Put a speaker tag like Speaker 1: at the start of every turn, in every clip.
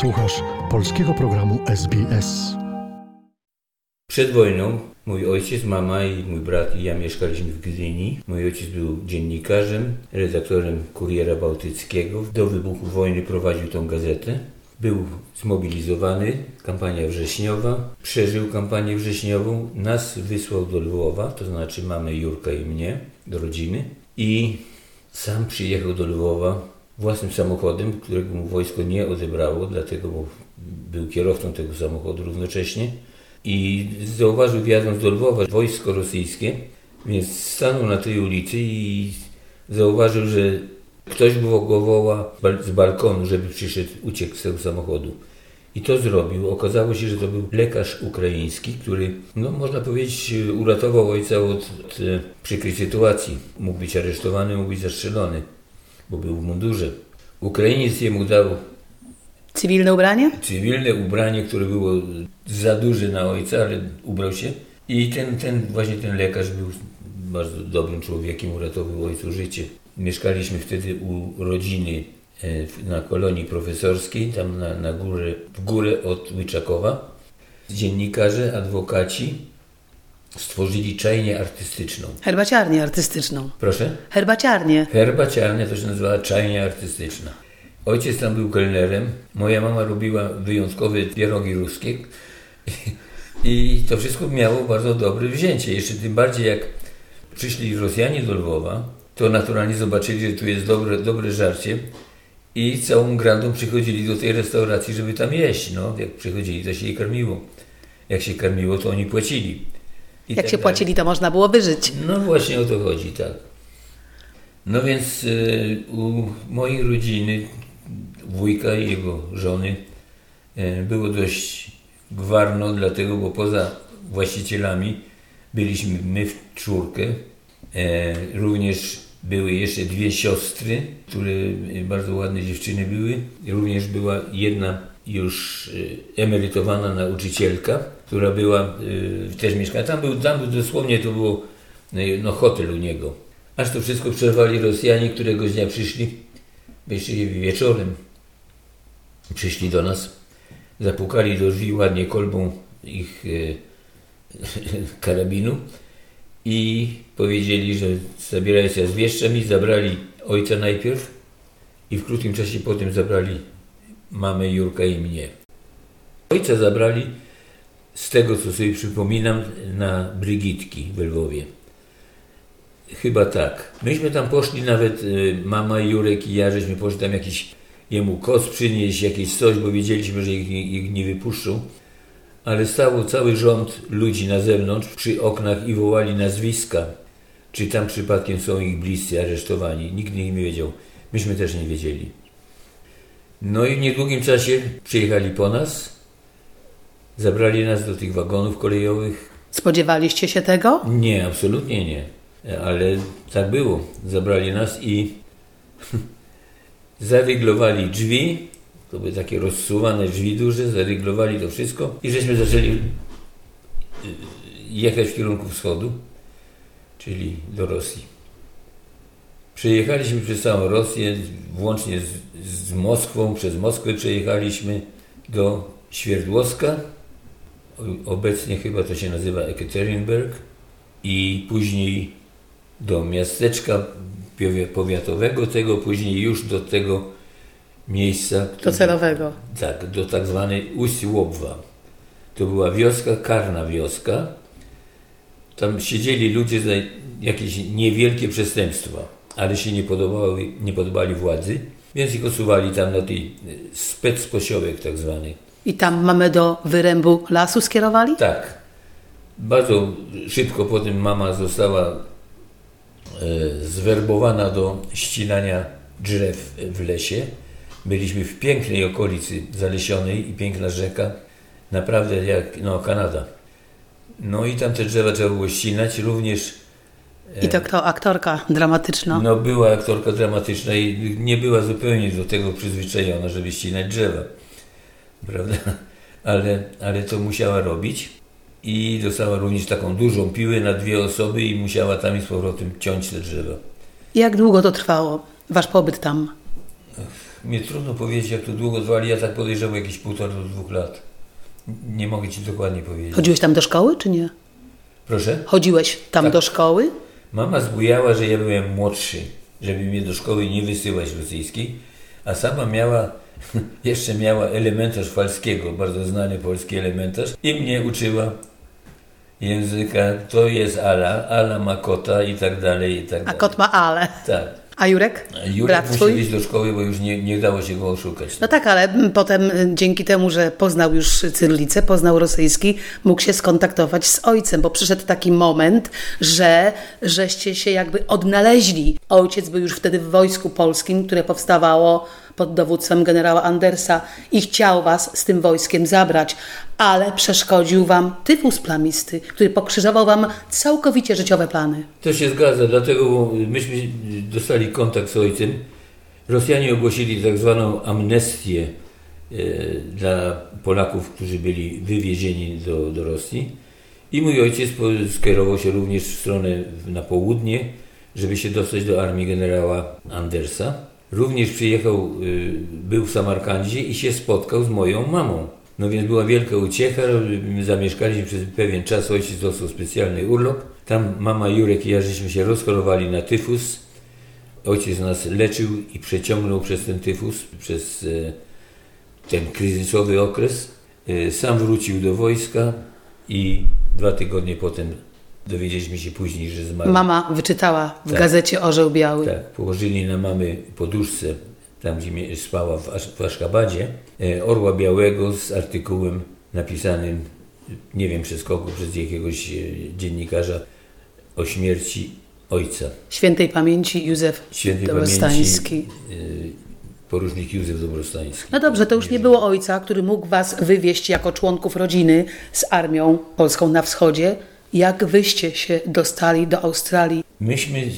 Speaker 1: Słuchasz polskiego programu SBS.
Speaker 2: Przed wojną mój ojciec, mama i mój brat i ja mieszkaliśmy w Gdyni. Mój ojciec był dziennikarzem, redaktorem Kuriera Bałtyckiego. Do wybuchu wojny prowadził tą gazetę. Był zmobilizowany, kampania wrześniowa, przeżył kampanię wrześniową, nas wysłał do Lwowa, to znaczy mamy Jurka i mnie, do rodziny i sam przyjechał do Lwowa własnym samochodem, którego mu wojsko nie odebrało, dlatego był kierowcą tego samochodu równocześnie i zauważył wjadąc do Lwowa wojsko rosyjskie, więc stanął na tej ulicy i zauważył, że ktoś go woła z balkonu, żeby przyszedł, uciekł z tego samochodu. I to zrobił. Okazało się, że to był lekarz ukraiński, który, no można powiedzieć, uratował ojca od, od e, przykrej sytuacji. Mógł być aresztowany, mógł być zastrzelony, bo był w mundurze. Ukrainiec jemu dał
Speaker 3: Cywilne ubranie?
Speaker 2: cywilne ubranie, które było za duże na ojca, ale ubrał się. I ten, ten właśnie ten lekarz był bardzo dobrym człowiekiem, uratował ojcu życie. Mieszkaliśmy wtedy u rodziny e, na kolonii profesorskiej, tam na, na górę, w górę od Łyczakowa. Dziennikarze, adwokaci stworzyli czajnię artystyczną.
Speaker 3: Herbaciarnię artystyczną.
Speaker 2: Proszę?
Speaker 3: Herbaciarnię.
Speaker 2: Herbaciarnia to się nazywała czajnia artystyczna. Ojciec tam był kelnerem, moja mama robiła wyjątkowe pierogi ruskie i to wszystko miało bardzo dobre wzięcie. Jeszcze tym bardziej jak przyszli Rosjanie do Lwowa, to naturalnie zobaczyli, że tu jest dobre, dobre żarcie i całą grandą przychodzili do tej restauracji, żeby tam jeść. No, jak przychodzili, to się je karmiło. Jak się karmiło, to oni płacili. I
Speaker 3: Jak
Speaker 2: tak
Speaker 3: się
Speaker 2: dalej.
Speaker 3: płacili, to można było wyżyć.
Speaker 2: No właśnie o to chodzi, tak. No więc y, u mojej rodziny, wujka i jego żony, y, było dość gwarno, dlatego, bo poza właścicielami byliśmy my w czwórkę. E, również były jeszcze dwie siostry, które y, bardzo ładne dziewczyny były. Również była jedna już y, emerytowana nauczycielka, która była, y, też mieszkała. Tam był, tam dosłownie to było y, no, hotel u niego. Aż to wszystko przerwali Rosjanie, któregoś dnia przyszli, jeszcze wieczorem, przyszli do nas, zapukali do drzwi ładnie kolbą ich karabinu i powiedzieli, że zabierają się z wieszczami, zabrali ojca najpierw i w krótkim czasie potem zabrali mamę Jurka i mnie. Ojca zabrali z tego, co sobie przypominam, na Brygitki w Lwowie. Chyba tak. Myśmy tam poszli, nawet y, mama, Jurek i ja, żeśmy poszli tam jakiś jemu kos przynieść, jakieś coś, bo wiedzieliśmy, że ich, ich nie wypuszczą. Ale stało cały rząd ludzi na zewnątrz, przy oknach i wołali nazwiska, czy tam przypadkiem są ich bliscy aresztowani. Nikt nie wiedział. Myśmy też nie wiedzieli. No i w niedługim czasie przyjechali po nas, zabrali nas do tych wagonów kolejowych,
Speaker 3: Spodziewaliście się tego?
Speaker 2: nie, absolutnie nie. Ale tak było. Zabrali nas i zaryglowali drzwi. To były takie rozsuwane drzwi duże, zaryglowali to wszystko i żeśmy zaczęli y, jechać w kierunku wschodu, czyli do Rosji. Przejechaliśmy przez całą Rosję, włącznie z, z Moskwą, przez Moskwę przejechaliśmy do Świerdłowska, obecnie chyba to się nazywa Ekaterinburg, i później do miasteczka powiatowego tego, później już do tego miejsca...
Speaker 3: Docelowego.
Speaker 2: Tak, do tak zwanej Usiłobwa. To była wioska, karna wioska. Tam siedzieli ludzie za jakieś niewielkie przestępstwa ale się nie, podobały, nie podobali władzy, więc ich osuwali tam na tej e, specposiołek tak zwany.
Speaker 3: I tam mamy do wyrębu lasu skierowali?
Speaker 2: Tak. Bardzo szybko potem mama została e, zwerbowana do ścinania drzew w lesie. Byliśmy w pięknej okolicy zalesionej i piękna rzeka. Naprawdę jak no, Kanada. No i tam te drzewa trzeba było ścinać. Również
Speaker 3: I to kto? Aktorka dramatyczna.
Speaker 2: no, była aktorka dramatyczna i nie była zupełnie do tego przyzwyczajona, żeby ścinać drzewa. Prawda? Ale, ale to musiała robić. I dostała również taką dużą piłę na dwie osoby i musiała tam i z powrotem ciąć te drzewa.
Speaker 3: Jak długo to trwało? Wasz pobyt tam?
Speaker 2: mnie trudno powiedzieć, jak to długo trwało, ale ja tak podejrzewam jakieś półtora do dwóch lat. Nie mogę Ci dokładnie powiedzieć.
Speaker 3: Chodziłeś tam do szkoły, czy nie?
Speaker 2: Proszę?
Speaker 3: Chodziłeś tam
Speaker 2: Tak.
Speaker 3: do szkoły?
Speaker 2: Mama zbujała, że ja byłem młodszy, żeby mnie do szkoły nie wysyłać rosyjskiej, a sama miała, jeszcze miała elementarz falskiego, bardzo znany polski elementarz i mnie uczyła języka, to jest Ala, Ala ma kota i tak dalej, i tak
Speaker 3: A
Speaker 2: dalej.
Speaker 3: kot ma ale.
Speaker 2: Tak.
Speaker 3: A Jurek?
Speaker 2: Jurek
Speaker 3: Brat
Speaker 2: musi
Speaker 3: twój?
Speaker 2: iść do szkoły, bo już nie, nie dało się go oszukać.
Speaker 3: No tak, ale potem dzięki temu, że poznał już cyrylicę, poznał rosyjski, mógł się skontaktować z ojcem, bo przyszedł taki moment, że żeście się jakby odnaleźli. Ojciec był już wtedy w wojsku polskim, które powstawało pod dowództwem generała Andersa i chciał was z tym wojskiem zabrać, ale przeszkodził wam tyfus plamisty, który pokrzyżował wam całkowicie życiowe plany.
Speaker 2: To się zgadza, dlatego myśmy dostali kontakt z ojcem. Rosjanie ogłosili tak zwaną amnestię e, dla Polaków, którzy byli wywiezieni do, do Rosji. I mój ojciec skierował się również w stronę na południe, żeby się dostać do armii generała Andersa. Również przyjechał, y, był w Samarkandzie i się spotkał z moją mamą. No więc była wielka uciecha, my zamieszkaliśmy przez pewien czas, ojciec dostał specjalny urlop. Tam mama Jurek i ja żeśmy się rozchorowali na tyfus. Ojciec nas leczył i przeciągnął przez ten tyfus, przez e, ten kryzysowy okres. E, Sam wrócił do wojska i dwa tygodnie potem dowiedzieliśmy się później, że zmarł.
Speaker 3: Mama wyczytała w
Speaker 2: Tak.
Speaker 3: gazecie Orzeł Biały.
Speaker 2: Tak, położyli na mamy poduszce, tam gdzie spała w, Asz- w Aszkabadzie, e, orła białego z artykułem napisanym, nie wiem przez kogo, przez jakiegoś dziennikarza, o śmierci ojca.
Speaker 3: Świętej pamięci Józef
Speaker 2: Świętej
Speaker 3: Dobrostański.
Speaker 2: pamięci porucznik Józef Dobrostański.
Speaker 3: No dobrze, to już nie było ojca, który mógł was wywieźć jako członków rodziny z armią polską na wschodzie. Jak wyście się dostali do Australii?
Speaker 2: Myśmy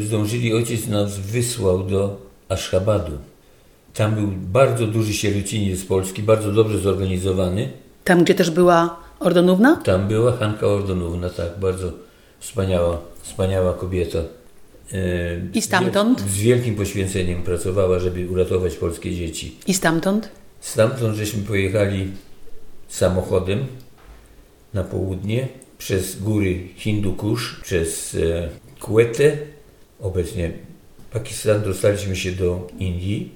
Speaker 2: zdążyli, ojciec nas wysłał do Aszchabadu. Tam był bardzo duży sierociniec z Polski, bardzo dobrze zorganizowany.
Speaker 3: Tam, gdzie też była Ordonówna?
Speaker 2: Tam była Hanka Ordonówna, tak, bardzo wspaniała, wspaniała kobieta. E,
Speaker 3: I stamtąd?
Speaker 2: Z wielkim poświęceniem pracowała, żeby uratować polskie dzieci.
Speaker 3: I stamtąd?
Speaker 2: Stamtąd żeśmy pojechali samochodem na południe, przez góry Hindukusz, przez e, Kuwetę, obecnie Pakistan, dostaliśmy się do Indii.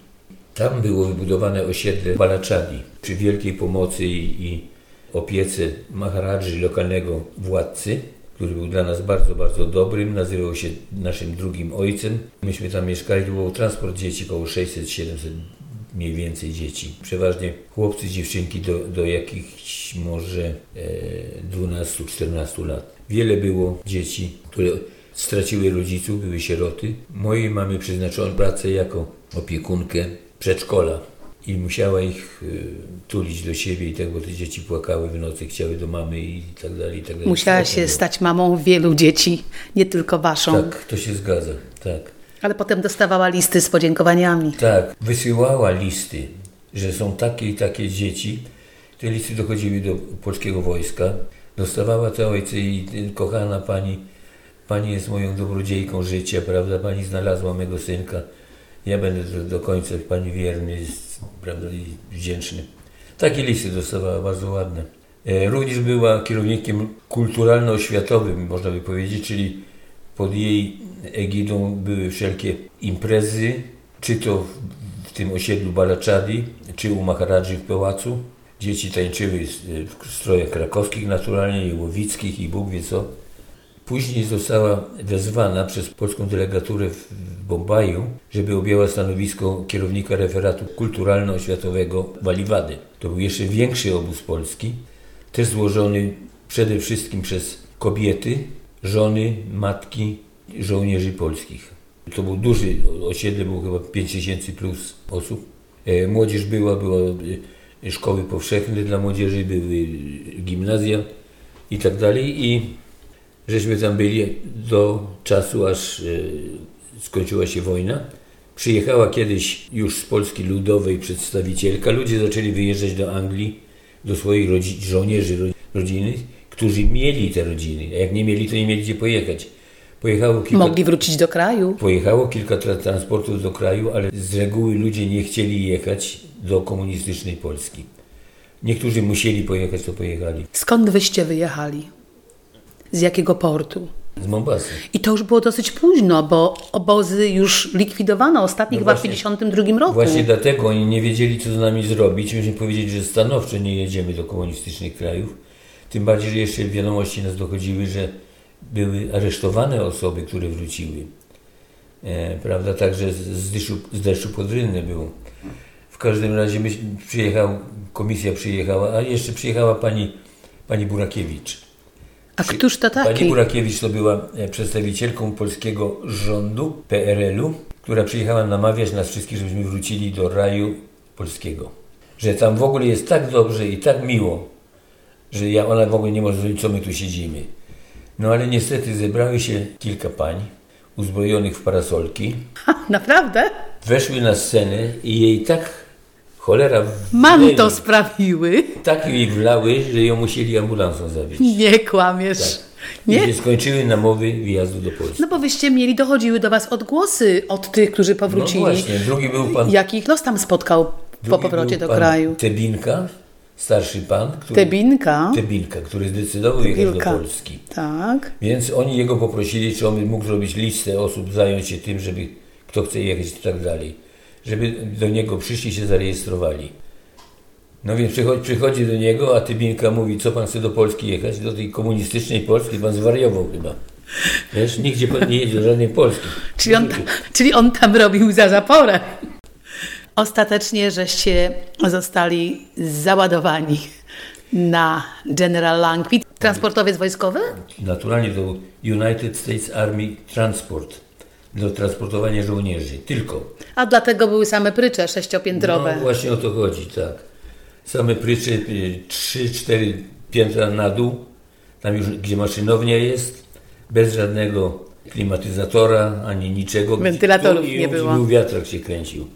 Speaker 2: Tam było wybudowane osiedle Balachadi. Przy wielkiej pomocy i, i opiece Maharadży, lokalnego władcy, który był dla nas bardzo, bardzo dobrym, nazywał się naszym drugim ojcem. Myśmy tam mieszkali, to był transport dzieci, około 600-700 mniej więcej dzieci. Przeważnie chłopcy, dziewczynki do, do jakichś może e, 12-14 lat. Wiele było dzieci, które straciły rodziców, były sieroty. Mojej mamy przeznaczono pracę jako opiekunkę przedszkola i musiała ich y, tulić do siebie i tak, bo te dzieci płakały w nocy, chciały do mamy i tak dalej, i tak dalej.
Speaker 3: Musiała
Speaker 2: Strasznie
Speaker 3: się
Speaker 2: było.
Speaker 3: stać mamą wielu dzieci, nie tylko waszą.
Speaker 2: Tak, to się zgadza, tak.
Speaker 3: Ale potem dostawała listy z podziękowaniami.
Speaker 2: Tak, wysyłała listy, że są takie i takie dzieci. Te listy dochodziły do polskiego wojska. Dostawała te ojce i y, kochana pani, pani jest moją dobrodziejką życia, prawda? Pani znalazła mego synka. Ja będę do, do końca pani wierny, prawda, i wdzięczny. Takie listy dostawała, bardzo ładne. E, Również była kierownikiem kulturalno-oświatowym, można by powiedzieć, czyli pod jej egidą były wszelkie imprezy, czy to w- tym osiedlu Balaczadi, czy u Maharadży w pałacu. Dzieci tańczyły z- w strojach krakowskich naturalnie, i łowickich, i Bóg wie co. Później została wezwana przez polską delegaturę w Bombaju, żeby objęła stanowisko kierownika referatu kulturalno-oświatowego Waliwady. To był jeszcze większy obóz polski, też złożony przede wszystkim przez kobiety, żony, matki żołnierzy polskich. To był duży osiedle, było chyba 5 tysięcy plus osób. E, Młodzież była, były e, szkoły powszechne dla młodzieży, były gimnazja i tak dalej. I żeśmy tam byli do czasu, aż e, skończyła się wojna. Przyjechała kiedyś już z Polski Ludowej przedstawicielka. Ludzie zaczęli wyjeżdżać do Anglii, do swoich rodzi- żołnierzy ro- rodziny, którzy mieli te rodziny. A jak nie mieli, to nie mieli gdzie pojechać. Pojechało kilka,
Speaker 3: Mogli wrócić do kraju.
Speaker 2: pojechało kilka tra- transportów do kraju, ale z reguły ludzie nie chcieli jechać do komunistycznej Polski. Niektórzy musieli pojechać, to pojechali.
Speaker 3: Skąd wyście wyjechali? Z jakiego portu?
Speaker 2: Z Mombasy.
Speaker 3: I to już było dosyć późno, bo obozy już likwidowano ostatnich
Speaker 2: No
Speaker 3: chyba w
Speaker 2: właśnie-
Speaker 3: 52 roku.
Speaker 2: Właśnie dlatego oni nie wiedzieli, co z nami zrobić. Myśmy powiedzieli, że stanowczo nie jedziemy do komunistycznych krajów. Tym bardziej, że jeszcze wiadomości nas dochodziły, że były aresztowane osoby, które wróciły. E, prawda, także z, deszczu, z deszczu pod Rynny było. W każdym razie myś, przyjechał, komisja przyjechała, a jeszcze przyjechała pani, pani Burakiewicz.
Speaker 3: A któż to
Speaker 2: Pani
Speaker 3: taki?
Speaker 2: Burakiewicz to była e, przedstawicielką polskiego rządu PRL-u, która przyjechała namawiać nas wszystkich, żebyśmy wrócili do raju polskiego. Że tam w ogóle jest tak dobrze i tak miło, że ja, ona w ogóle nie może zrozumieć, co my tu siedzimy. No ale niestety zebrały się kilka pań uzbrojonych w parasolki,
Speaker 3: Ha, naprawdę?
Speaker 2: weszły na scenę i jej tak cholera
Speaker 3: Mam to sprawiły.
Speaker 2: tak jej wlały, że ją musieli ambulansą zawieźć.
Speaker 3: Nie kłamiesz.
Speaker 2: Tak. I
Speaker 3: Nie?
Speaker 2: się skończyły namowy wyjazdu do Polski.
Speaker 3: No bo wyście mieli, dochodziły do was odgłosy od tych, którzy
Speaker 2: No
Speaker 3: powrócili.
Speaker 2: właśnie, drugi był pan,
Speaker 3: Jakich los tam spotkał po powrocie do kraju?
Speaker 2: Tebinka, starszy pan, który,
Speaker 3: Tebinka.
Speaker 2: Tebinka, który zdecydował jechać do. Polski.
Speaker 3: Tak.
Speaker 2: Więc oni jego poprosili, czy on mógł zrobić listę osób, zająć się tym, żeby kto chce jechać i tak dalej. Żeby do niego przyszli się zarejestrowali. No więc przychodzi, przychodzi do niego, a Tybinka mówi, co pan chce do Polski jechać? Do tej komunistycznej Polski? Pan zwariował chyba. Wiesz, nigdzie pan nie jedzie do żadnej Polski.
Speaker 3: Czyli on, tam, czyli on tam robił za zaporę. Ostatecznie żeście zostali załadowani na General Langwit. Transportowiec wojskowy?
Speaker 2: Naturalnie to był United States Army Transport do transportowania żołnierzy. Tylko.
Speaker 3: A dlatego były same prycze sześciopiętrowe.
Speaker 2: No właśnie o to chodzi, tak. Same prycze, y, trzy, cztery piętra na dół, tam już gdzie maszynownia jest, bez żadnego klimatyzatora, ani niczego.
Speaker 3: Wentylatorów
Speaker 2: Tu
Speaker 3: nie było.
Speaker 2: Był wiatrak się kręcił.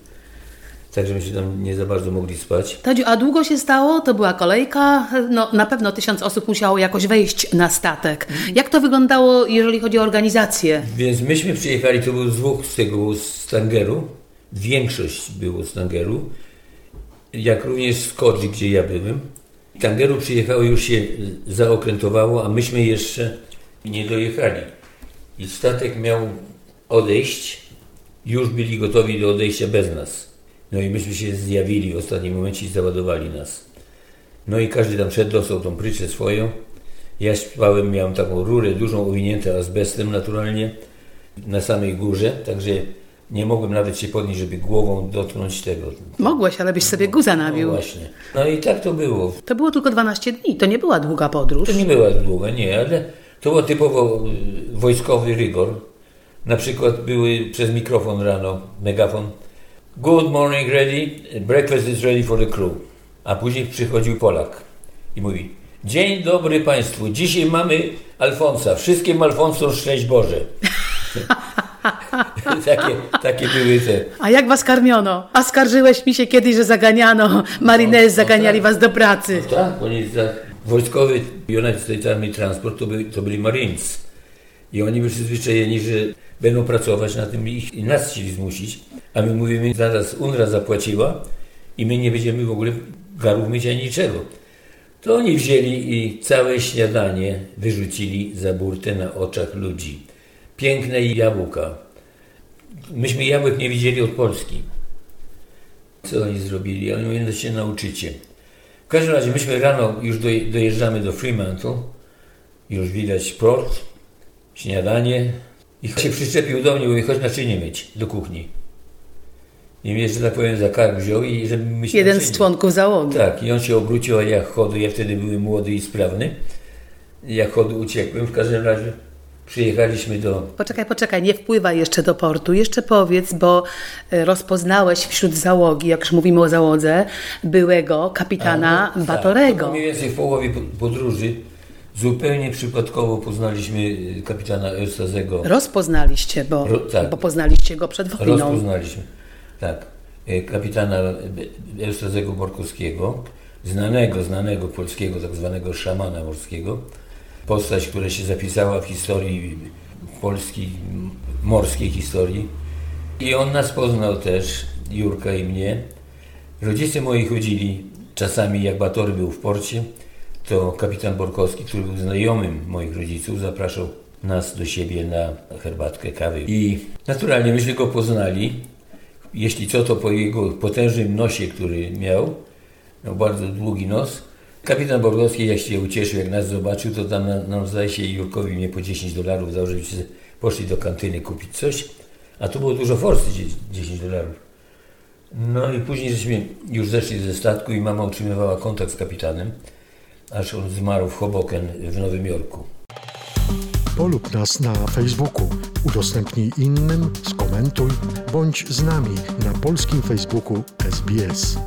Speaker 2: Także myśmy tam nie za bardzo mogli spać.
Speaker 3: Tadziu, a długo się stało? To była kolejka. No, na pewno tysiąc osób musiało jakoś wejść na statek. Jak to wyglądało, jeżeli chodzi o organizację?
Speaker 2: Więc myśmy przyjechali, to był z dwóch z tego, było z Tangeru, większość było z Tangeru, jak również z Kodzi, gdzie ja byłem. Tangeru przyjechało, już się zaokrętowało, a myśmy jeszcze nie dojechali. I statek miał odejść, już byli gotowi do odejścia bez nas. No i myśmy się zjawili w ostatnim momencie i załadowali nas. No i każdy tam szedł, dostał tą pryczę swoją. Ja śpałem, miałem taką rurę dużą, owiniętą azbestem naturalnie, na samej górze, także nie mogłem nawet się podnieść, żeby głową dotknąć tego.
Speaker 3: Mogłeś, ale byś sobie guza
Speaker 2: No
Speaker 3: nabił.
Speaker 2: właśnie. No i tak to było.
Speaker 3: To było tylko 12 dni. To nie była długa podróż.
Speaker 2: To nie była długa, nie, ale to był typowo y, wojskowy rygor. Na przykład były przez mikrofon rano, megafon. Good morning, ready. Breakfast is ready for the crew. A później przychodził Polak i mówi Dzień dobry Państwu, dzisiaj mamy Alfonsa. Wszystkim Alfonsom szczęść Boże. takie, takie były te.
Speaker 3: A jak was karmiono? A skarżyłeś mi się kiedyś, że zaganiano marinez, zaganiali was do pracy.
Speaker 2: Tak, oni za wojskowy United States Army Transport to, byli, to byli Marines. I oni byli przyzwyczajeni, że będą pracować na tym ich, i nas chcieli zmusić. A my mówimy, zaraz UNRWA zapłaciła i my nie będziemy w ogóle garów ani niczego. To oni wzięli i całe śniadanie wyrzucili za burtę na oczach ludzi. Piękne jabłka. Myśmy jabłek nie widzieli od Polski. Co oni zrobili? Oni mówią, że się nauczycie. W każdym razie myśmy rano już doj- dojeżdżamy do Fremantle, już widać port, śniadanie i się przyczepił do mnie, mówi, chodź naczynie myć do kuchni. I mnie, że tak powiem, za kark wziął i żeby myć
Speaker 3: Jeden z
Speaker 2: naczynie.
Speaker 3: członków załogi.
Speaker 2: Tak, i on się obrócił, a ja chodu, ja wtedy byłem młody i sprawny. Ja chodu uciekłem, w każdym razie przyjechaliśmy do...
Speaker 3: Poczekaj, poczekaj, nie wpływaj jeszcze do portu. Jeszcze powiedz, bo e, rozpoznałeś wśród załogi, jak już mówimy o załodze, byłego kapitana
Speaker 2: Tak, to
Speaker 3: Batorego.
Speaker 2: mniej więcej w połowie po- podróży zupełnie przypadkowo poznaliśmy y, kapitana Eustazego.
Speaker 3: Rozpoznaliście, bo,
Speaker 2: Ro- tak.
Speaker 3: bo poznaliście go przed wojną.
Speaker 2: Rozpoznaliśmy, tak, y, kapitana Eustazego Borkowskiego, znanego, znanego polskiego, tak zwanego szamana morskiego. Postać, która się zapisała w historii polskiej morskiej historii. I on nas poznał też, Jurka i mnie. Rodzice moi chodzili czasami, jak Batory był w porcie, to kapitan Borkowski, który był znajomym moich rodziców, zapraszał nas do siebie na herbatkę, kawy. I naturalnie myśmy go poznali. Jeśli co, to po jego potężnym nosie, który miał, miał bardzo długi nos. Kapitan Borkowski, jak się ucieszył, jak nas zobaczył, to tam nam, zdaje się Jurkowi mnie po 10 dolarów dał, żebyśmy poszli do kantyny kupić coś. A tu było dużo forsy, 10 dolarów. No i później żeśmy już zeszli ze statku i mama utrzymywała kontakt z kapitanem, aż on zmarł w Hoboken w Nowym Jorku.
Speaker 1: Polub nas na Facebooku, udostępnij innym, skomentuj, bądź z nami na polskim Facebooku SBS.